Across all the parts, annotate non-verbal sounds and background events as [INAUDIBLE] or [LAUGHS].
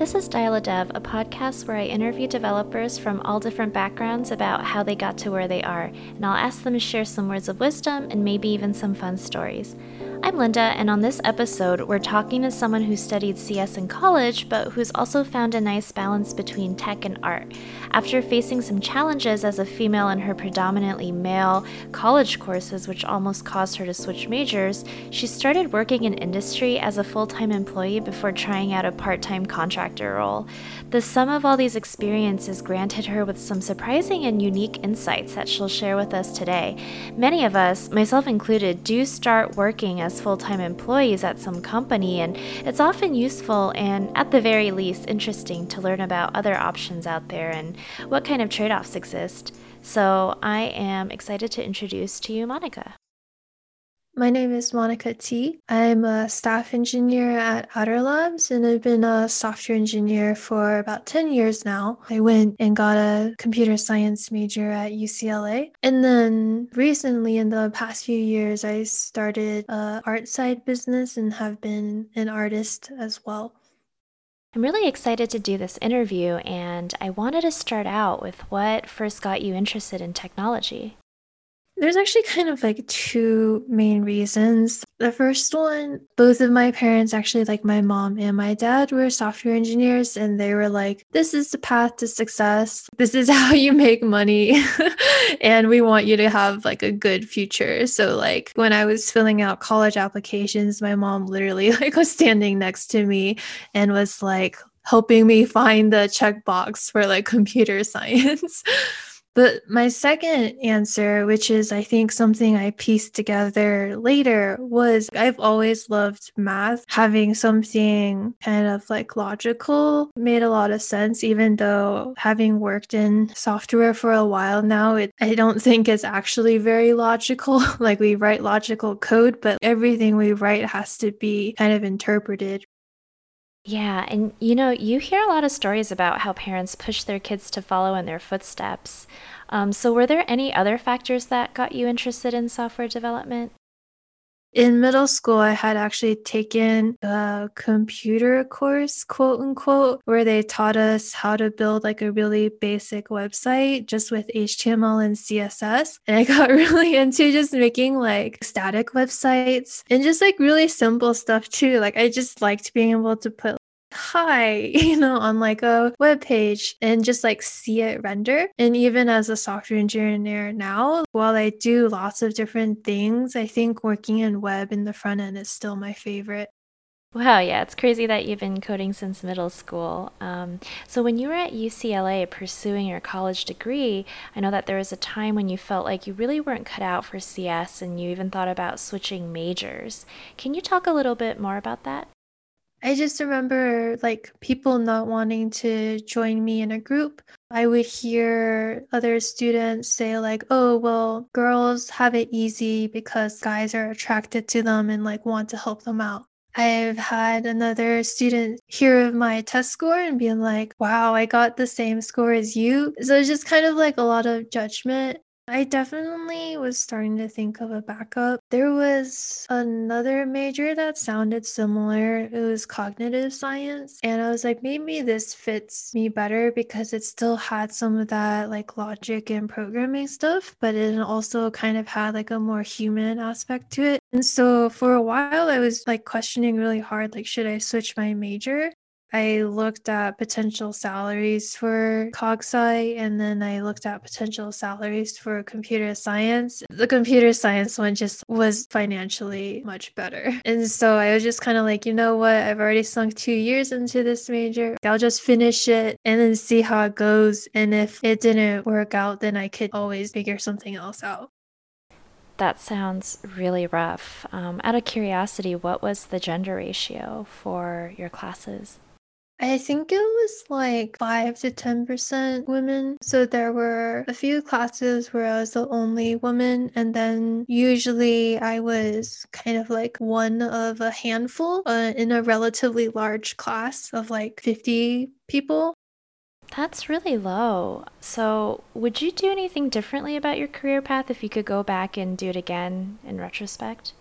This is Dial a Dev, a podcast where I interview developers from all different backgrounds about how they got to where they are, and I'll ask them to share some words of wisdom and maybe even some fun stories. I'm Linda, and on this episode, we're talking to someone who studied CS in college, but who's also found a nice balance between tech and art. After facing some challenges as a female in her predominantly male college courses, which almost caused her to switch majors, she started working in industry as a full time employee before trying out a part time contractor role. The sum of all these experiences granted her with some surprising and unique insights that she'll share with us today. Many of us, myself included, do start working as as full time employees at some company, and it's often useful and, at the very least, interesting to learn about other options out there and what kind of trade offs exist. So, I am excited to introduce to you Monica. My name is Monica T. I'm a staff engineer at Outer Labs and I've been a software engineer for about 10 years now. I went and got a computer science major at UCLA. And then recently, in the past few years, I started a art side business and have been an artist as well. I'm really excited to do this interview, and I wanted to start out with what first got you interested in technology. There's actually kind of like two main reasons. The first one, both of my parents, actually, like my mom and my dad, were software engineers, and they were like, This is the path to success. This is [LAUGHS] how you make money. [LAUGHS] and we want you to have like a good future. So, like, when I was filling out college applications, my mom literally [LAUGHS] like was standing next to me and was like, helping me find the checkbox for like computer science. But my second answer, which is I think something I pieced together later, was I've always loved math. Having something kind of like logical made a lot of sense, even though having worked in software for a while now, it, I don't think it's actually very logical. [LAUGHS] like we write logical code, but everything we write has to be kind of interpreted yeah, and you know, you hear a lot of stories about how parents push their kids to follow in their footsteps. Um, so, were there any other factors that got you interested in software development? In middle school, I had actually taken a computer course, quote unquote, where they taught us how to build like a really basic website just with HTML and CSS. And I [LAUGHS] got really into just making like static websites and just like really simple stuff too. Like I just liked being able to put hi, [LAUGHS] you know, on like a web page and just like see it render. And even as a software engineer now, while I do lots of different things, I think working in web in the front end is still my favorite. Wow, yeah, it's crazy that you've been coding since middle school. Um, so, when you were at UCLA pursuing your college degree, I know that there was a time when you felt like you really weren't cut out for CS and you even thought about switching majors. Can you talk a little bit more about that? I just remember like people not wanting to join me in a group. I would hear other students say, like, oh, well, girls have it easy because guys are attracted to them and like want to help them out. I've had another student hear of my test score and being like, wow, I got the same score as you. So it's just kind of like a lot of judgment. I definitely was starting to think of a backup. There was another major that sounded similar. It was cognitive science. And I was like, maybe this fits me better because it still had some of that like logic and programming stuff, but it also kind of had like a more human aspect to it. And so for a while, I was like questioning really hard like, should I switch my major? I looked at potential salaries for CogSci and then I looked at potential salaries for computer science. The computer science one just was financially much better. [LAUGHS] And so I was just kind of like, you know what? I've already sunk two years into this major. I'll just finish it and then see how it goes. And if it didn't work out, then I could always figure something else out. That sounds really rough. Um, out of curiosity, what was the gender ratio for your classes? I think it was like 5 to 10% women. So there were a few classes where I was the only woman. And then usually I was kind of like one of a handful uh, in a relatively large class of like 50 people. That's really low. So, would you do anything differently about your career path if you could go back and do it again in retrospect?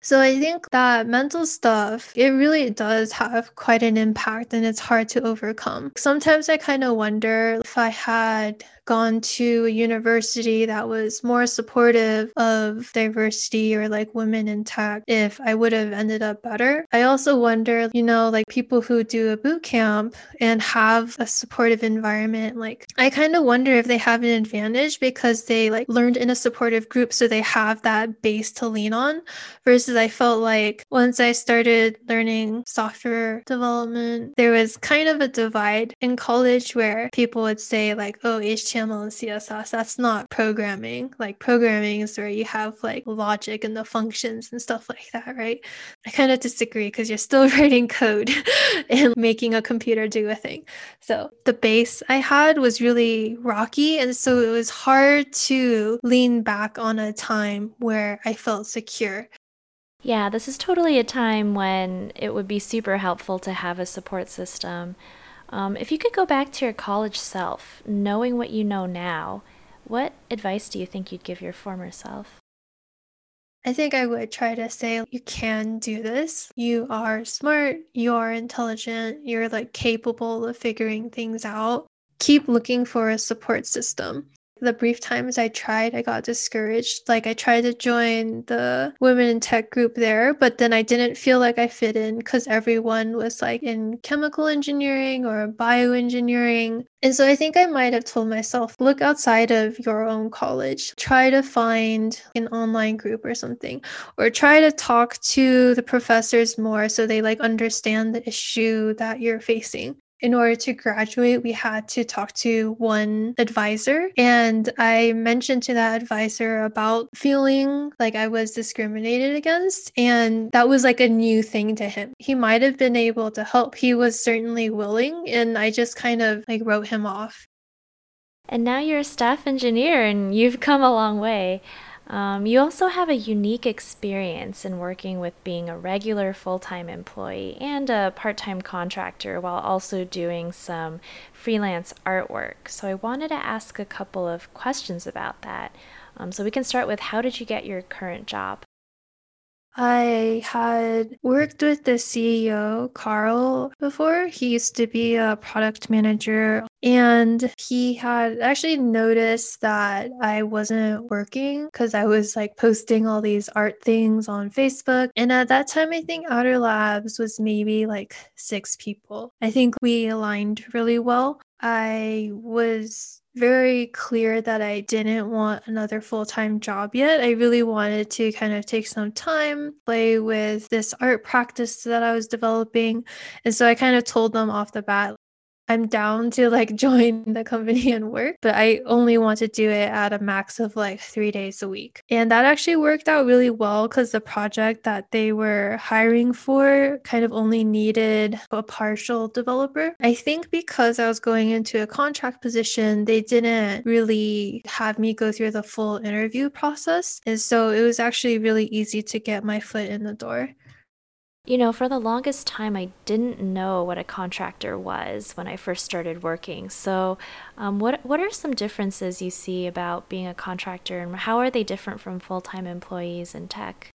So I think that mental stuff, it really does have quite an impact and it's hard to overcome. Sometimes I kind of wonder if I had gone to a university that was more supportive of diversity or like women in tech if I would have ended up better. I also wonder, you know, like people who do a boot camp and have a supportive environment, like I kind of wonder if they have an advantage because they like learned in a supportive group so they have that base to lean on versus I felt like once I started learning software development, there was kind of a divide in college where people would say like, oh, HTML HTML and CSS. That's not programming. Like programming is where you have like logic and the functions and stuff like that, right? I kind of disagree because you're still [LAUGHS] writing code [LAUGHS] and making a computer do a thing. So the base I had was really rocky. And so it was hard to lean back on a time where I felt secure. Yeah, this is totally a time when it would be super helpful to have a support system. Um, if you could go back to your college self, knowing what you know now, what advice do you think you'd give your former self? I think I would try to say, you can do this. You are smart, you are intelligent, you're like capable of figuring things out. Keep looking for a support system the brief times I tried, I got discouraged. Like I tried to join the women in tech group there, but then I didn't feel like I fit in because everyone was like in chemical engineering or bioengineering. And so I think I might have told myself, look outside of your own college, try to find an online group or something, or try to talk to the professors more so they like understand the issue that you're facing in order to graduate, we had to talk to one advisor. And I mentioned to that advisor about feeling like I was discriminated against. And that was like a new thing to him. He might have been able to help. He was certainly willing. And I just kind of like wrote him off. And now you're a staff engineer and you've come a long way. Um, you also have a unique experience in working with being a regular full time employee and a part time contractor while also doing some freelance artwork. So, I wanted to ask a couple of questions about that. Um, so, we can start with how did you get your current job? I had worked with the CEO, Carl, before. He used to be a product manager, and he had actually noticed that I wasn't working because I was like posting all these art things on Facebook. And at that time, I think Outer Labs was maybe like six people. I think we aligned really well. I was very clear that I didn't want another full time job yet. I really wanted to kind of take some time, play with this art practice that I was developing. And so I kind of told them off the bat, I'm down to like [LAUGHS] join the company and work, but I only want to do it at a max of like three days a week. And that actually worked out really well because the project that they were hiring for kind of only needed a partial developer. I think because I was going into a contract position, they didn't really have me go through the full interview process. And so it was actually really easy to get my foot in the door. You know, for the longest time, I didn't know what a contractor was when I first started working. So, um, what what are some differences you see about being a contractor, and how are they different from full time employees in tech?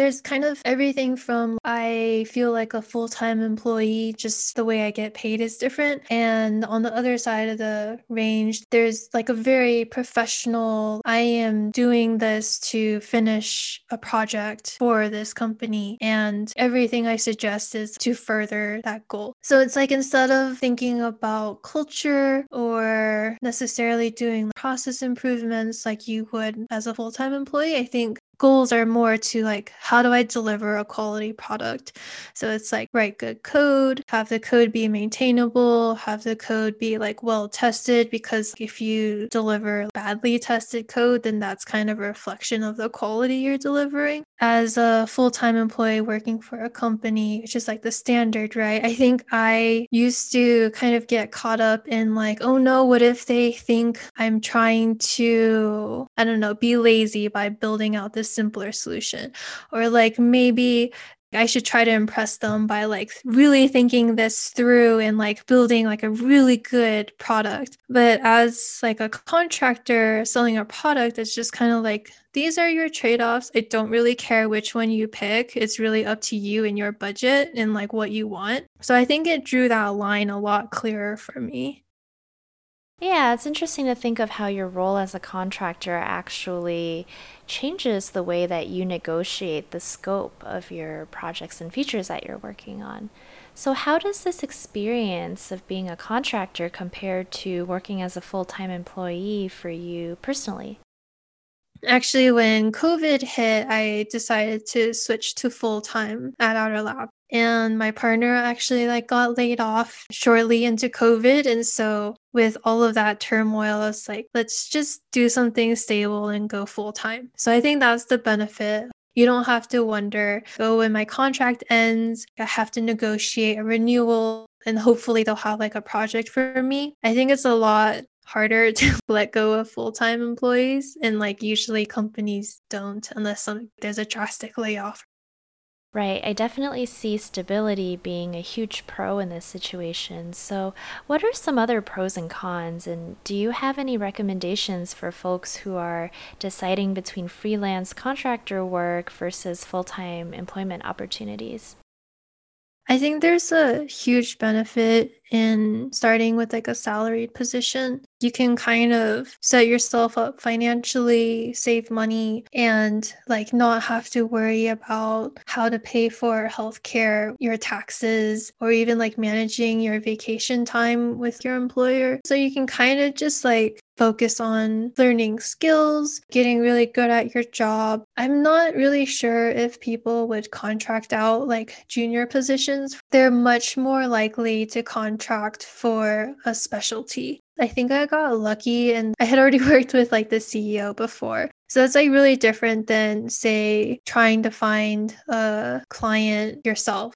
There's kind of everything from I feel like a full time employee, just the way I get paid is different. And on the other side of the range, there's like a very professional, I am doing this to finish a project for this company. And everything I suggest is to further that goal. So it's like instead of thinking about culture or necessarily doing process improvements like you would as a full time employee, I think goals are more to like how do i deliver a quality product? So it's like write good code have the code be maintainable have the code be like well tested because if you deliver badly tested code then that's kind of a reflection of the quality you're delivering. As a full-time employee working for a company which is like the standard right? I think i used to kind of get caught up in like oh no what if they think i'm trying to i don't know be lazy by building out this simpler solution or like maybe I should try to impress them by like really thinking this through and like building like a really good product. But as like a contractor selling a product, it's just kind of like these are your trade-offs. I don't really care which one you pick. It's really up to you and your budget and like what you want. So I think it drew that line a lot clearer for me. Yeah, it's interesting to think of how your role as a contractor actually changes the way that you negotiate the scope of your projects and features that you're working on. So, how does this experience of being a contractor compare to working as a full time employee for you personally? Actually, when COVID hit, I decided to switch to full time at Outer Lab and my partner actually like got laid off shortly into covid and so with all of that turmoil it's like let's just do something stable and go full time so i think that's the benefit. You don't have to wonder oh when my contract ends i have to negotiate a renewal and hopefully they'll have like a project for me. I think it's a lot harder [LAUGHS] to let go of full-time employees and like usually companies don't unless some, there's a drastic layoff Right. I definitely see stability being a huge pro in this situation. So, what are some other pros and cons? And do you have any recommendations for folks who are deciding between freelance contractor work versus full time employment opportunities? I think there's a huge benefit in starting with like a salaried position. You can kind of set yourself up financially, save money, and like not have to worry about how to pay for healthcare, your taxes, or even like managing your vacation time with your employer. So you can kind of just like focus on learning skills, getting really good at your job. I'm not really sure if people would contract out like junior positions. They're much more likely to contract for a specialty. I think I got lucky and I had already [LAUGHS] worked with like the CEO before. So that's like really different than, say, trying to find a client yourself.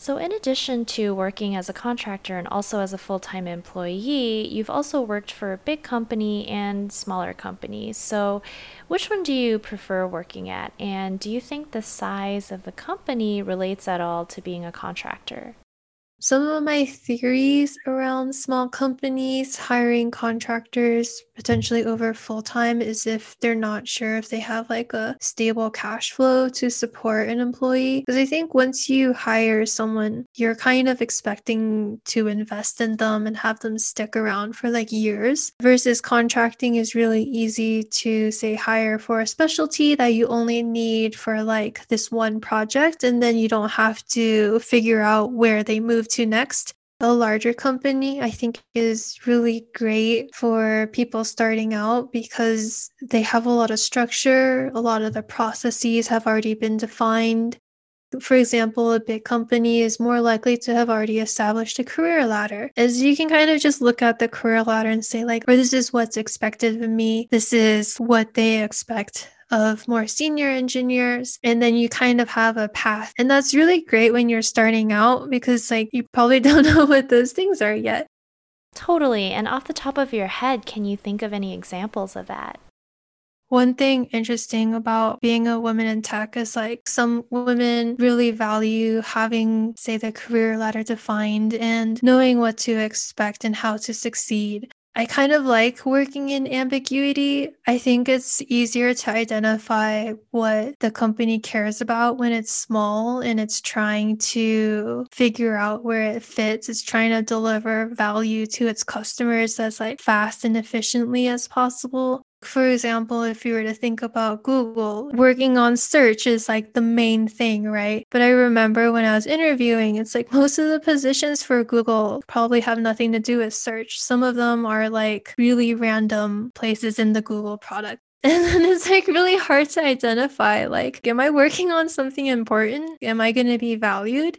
So, in addition to working as a contractor and also as a full time employee, you've also worked for a big company and smaller companies. So, which one do you prefer working at? And do you think the size of the company relates at all to being a contractor? Some of my theories around small companies hiring contractors potentially over full time is if they're not sure if they have like a stable cash flow to support an employee. Because I think once you hire someone, you're kind of expecting to invest in them and have them stick around for like years, versus contracting is really easy to say hire for a specialty that you only need for like this one project, and then you don't have to figure out where they move to next. A larger company, I think, is really great for people starting out because they have a lot of structure. A lot of the processes have already been defined. For example, a big company is more likely to have already established a career ladder, as you can kind of just look at the career ladder and say, like, or this is what's expected of me, this is what they expect of more senior engineers and then you kind of have a path. And that's really great when you're starting out because like you probably [LAUGHS] don't know what those things are yet. Totally. And off the top of your head, can you think of any examples of that? One thing interesting about being a woman in tech is like some women really value having, say, the career ladder defined and knowing what to expect and how to succeed. I kind of like working in ambiguity. I think it's easier to identify what the company cares about when it's small and it's trying to figure out where it fits. It's trying to deliver value to its customers as like fast and efficiently as possible. For example, if you were to think about Google, working on search is like the main thing, right? But I remember when I was interviewing, it's like most of the positions for Google probably have nothing to do with search. Some of them are like really random places in the Google product. [LAUGHS] And then it's like really hard to identify like, am I working on something important? Am I going to be valued?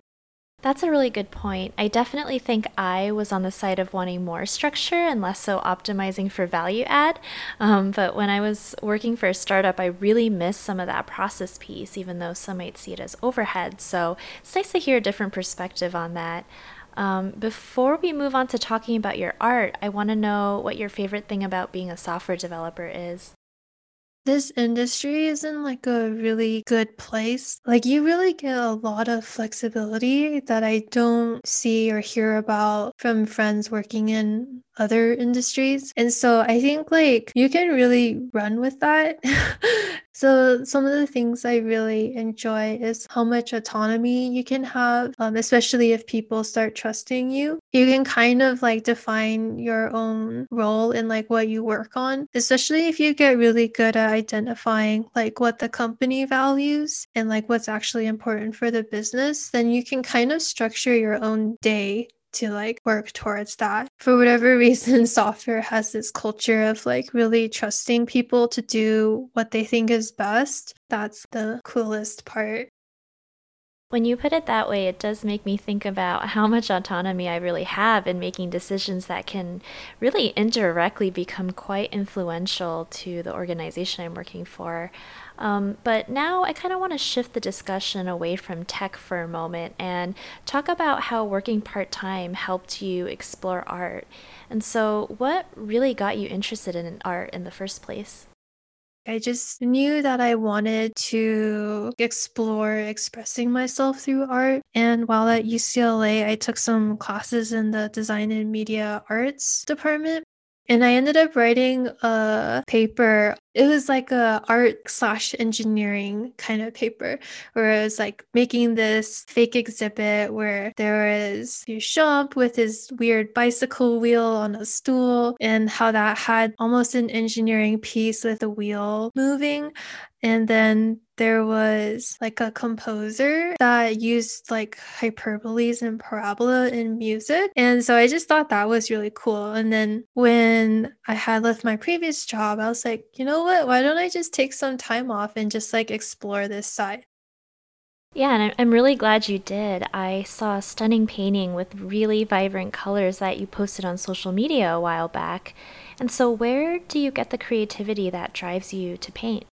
That's a really good point. I definitely think I was on the side of wanting more structure and less so optimizing for value add. Um, but when I was working for a startup, I really missed some of that process piece, even though some might see it as overhead. So it's nice to hear a different perspective on that. Um, before we move on to talking about your art, I want to know what your favorite thing about being a software developer is. This industry is in like a really good place. Like you really get a lot of flexibility that I don't see or hear about from friends working in other industries. And so I think like you can really run with that. [LAUGHS] so some of the things I really enjoy is how much autonomy you can have, um, especially if people start trusting you. You can kind of like define your own role in like what you work on, especially if you get really good at identifying like what the company values and like what's actually important for the business, then you can kind of structure your own day to like work towards that. For whatever [LAUGHS] reason, software has this culture of like really trusting people to do what they think is best. That's the coolest part. When you put it that way, it does make me think about how much autonomy I really have in making decisions that can really indirectly become quite influential to the organization I'm working for. Um, but now I kind of want to shift the discussion away from tech for a moment and talk about how working part time helped you explore art. And so, what really got you interested in art in the first place? I just knew that I wanted to explore expressing myself through art. And while at UCLA, I took some classes in the design and media arts department. And I ended up writing a paper. It was like a art slash engineering kind of paper where it was like making this fake exhibit where there was Duchamp with his weird bicycle wheel on a stool and how that had almost an engineering piece with the wheel moving. And then there was like a composer that used like hyperboles and parabola in music. And so I just thought that was really cool. And then when I had left my previous job, I was like, you know what? Why don't I just take some time off and just like explore this side? Yeah, and I'm really glad you did. I saw a stunning painting with really vibrant colors that you posted on social media a while back. And so, where do you get the creativity that drives you to paint?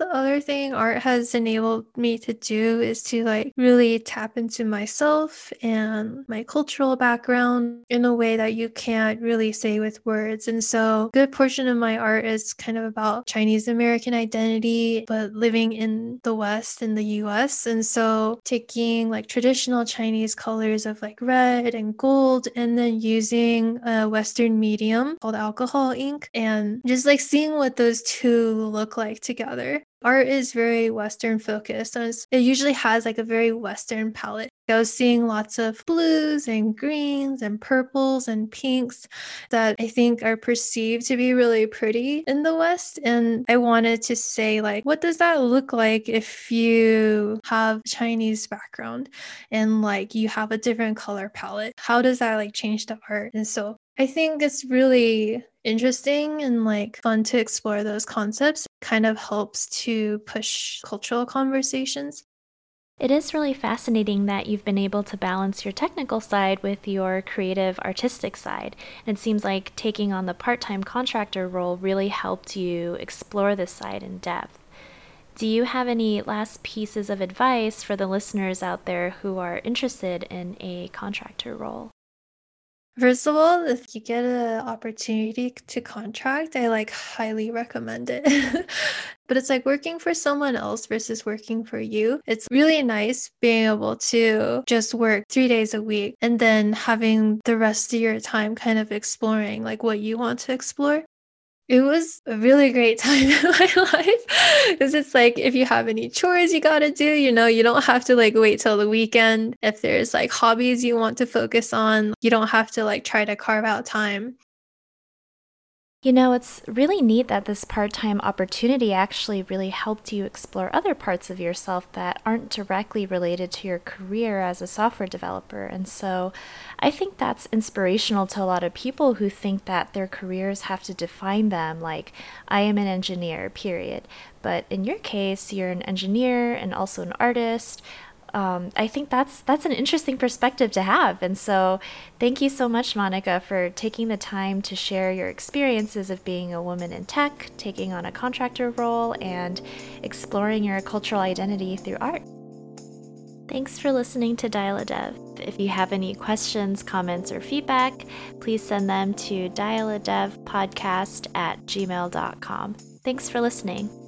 The other thing art has enabled me to do is to like really tap into myself and my cultural background in a way that you can't really say with words. And so, a good portion of my art is kind of about Chinese American identity, but living in the West in the US. And so, taking like traditional Chinese colors of like red and gold, and then using a Western medium called alcohol ink, and just like seeing what those two look like together. Art is very Western focused, and it usually has like a very Western palette. I was seeing lots of blues and greens and purples and pinks that I think are perceived to be really pretty in the West. And I wanted to say, like, what does that look like if you have Chinese background and like you have a different color palette? How does that like change the art? And so I think it's really interesting and like fun to explore those concepts. Kind of helps to push cultural conversations. It is really fascinating that you've been able to balance your technical side with your creative artistic side. And it seems like taking on the part time contractor role really helped you explore this side in depth. Do you have any last pieces of advice for the listeners out there who are interested in a contractor role? First of all, if you get an opportunity to contract, I like highly recommend it. [LAUGHS] but it's like working for someone else versus working for you. It's really nice being able to just work three days a week and then having the rest of your time kind of exploring like what you want to explore it was a really great [LAUGHS] time in my life because it's like if you have any chores you got to do, you know, you don't have to like wait till the weekend. If there's like hobbies you want to focus on, you don't have to like try to carve out time. You know, it's really neat that this part time opportunity actually really helped you explore other parts of yourself that aren't directly related to your career as a software developer. And so I think that's inspirational to a lot of people who think that their careers have to define them, like, I am an engineer, period. But in your case, you're an engineer and also an artist um, I think that's that's an interesting perspective to have. And so, thank you so much, Monica, for taking the time to share your experiences of being a woman in tech, taking on a contractor role, and exploring your cultural identity through art. Thanks for listening to Dial-A-Dev. If you have any questions, comments, or feedback, please send them to dialadevpodcast at gmail.com. Thanks for listening.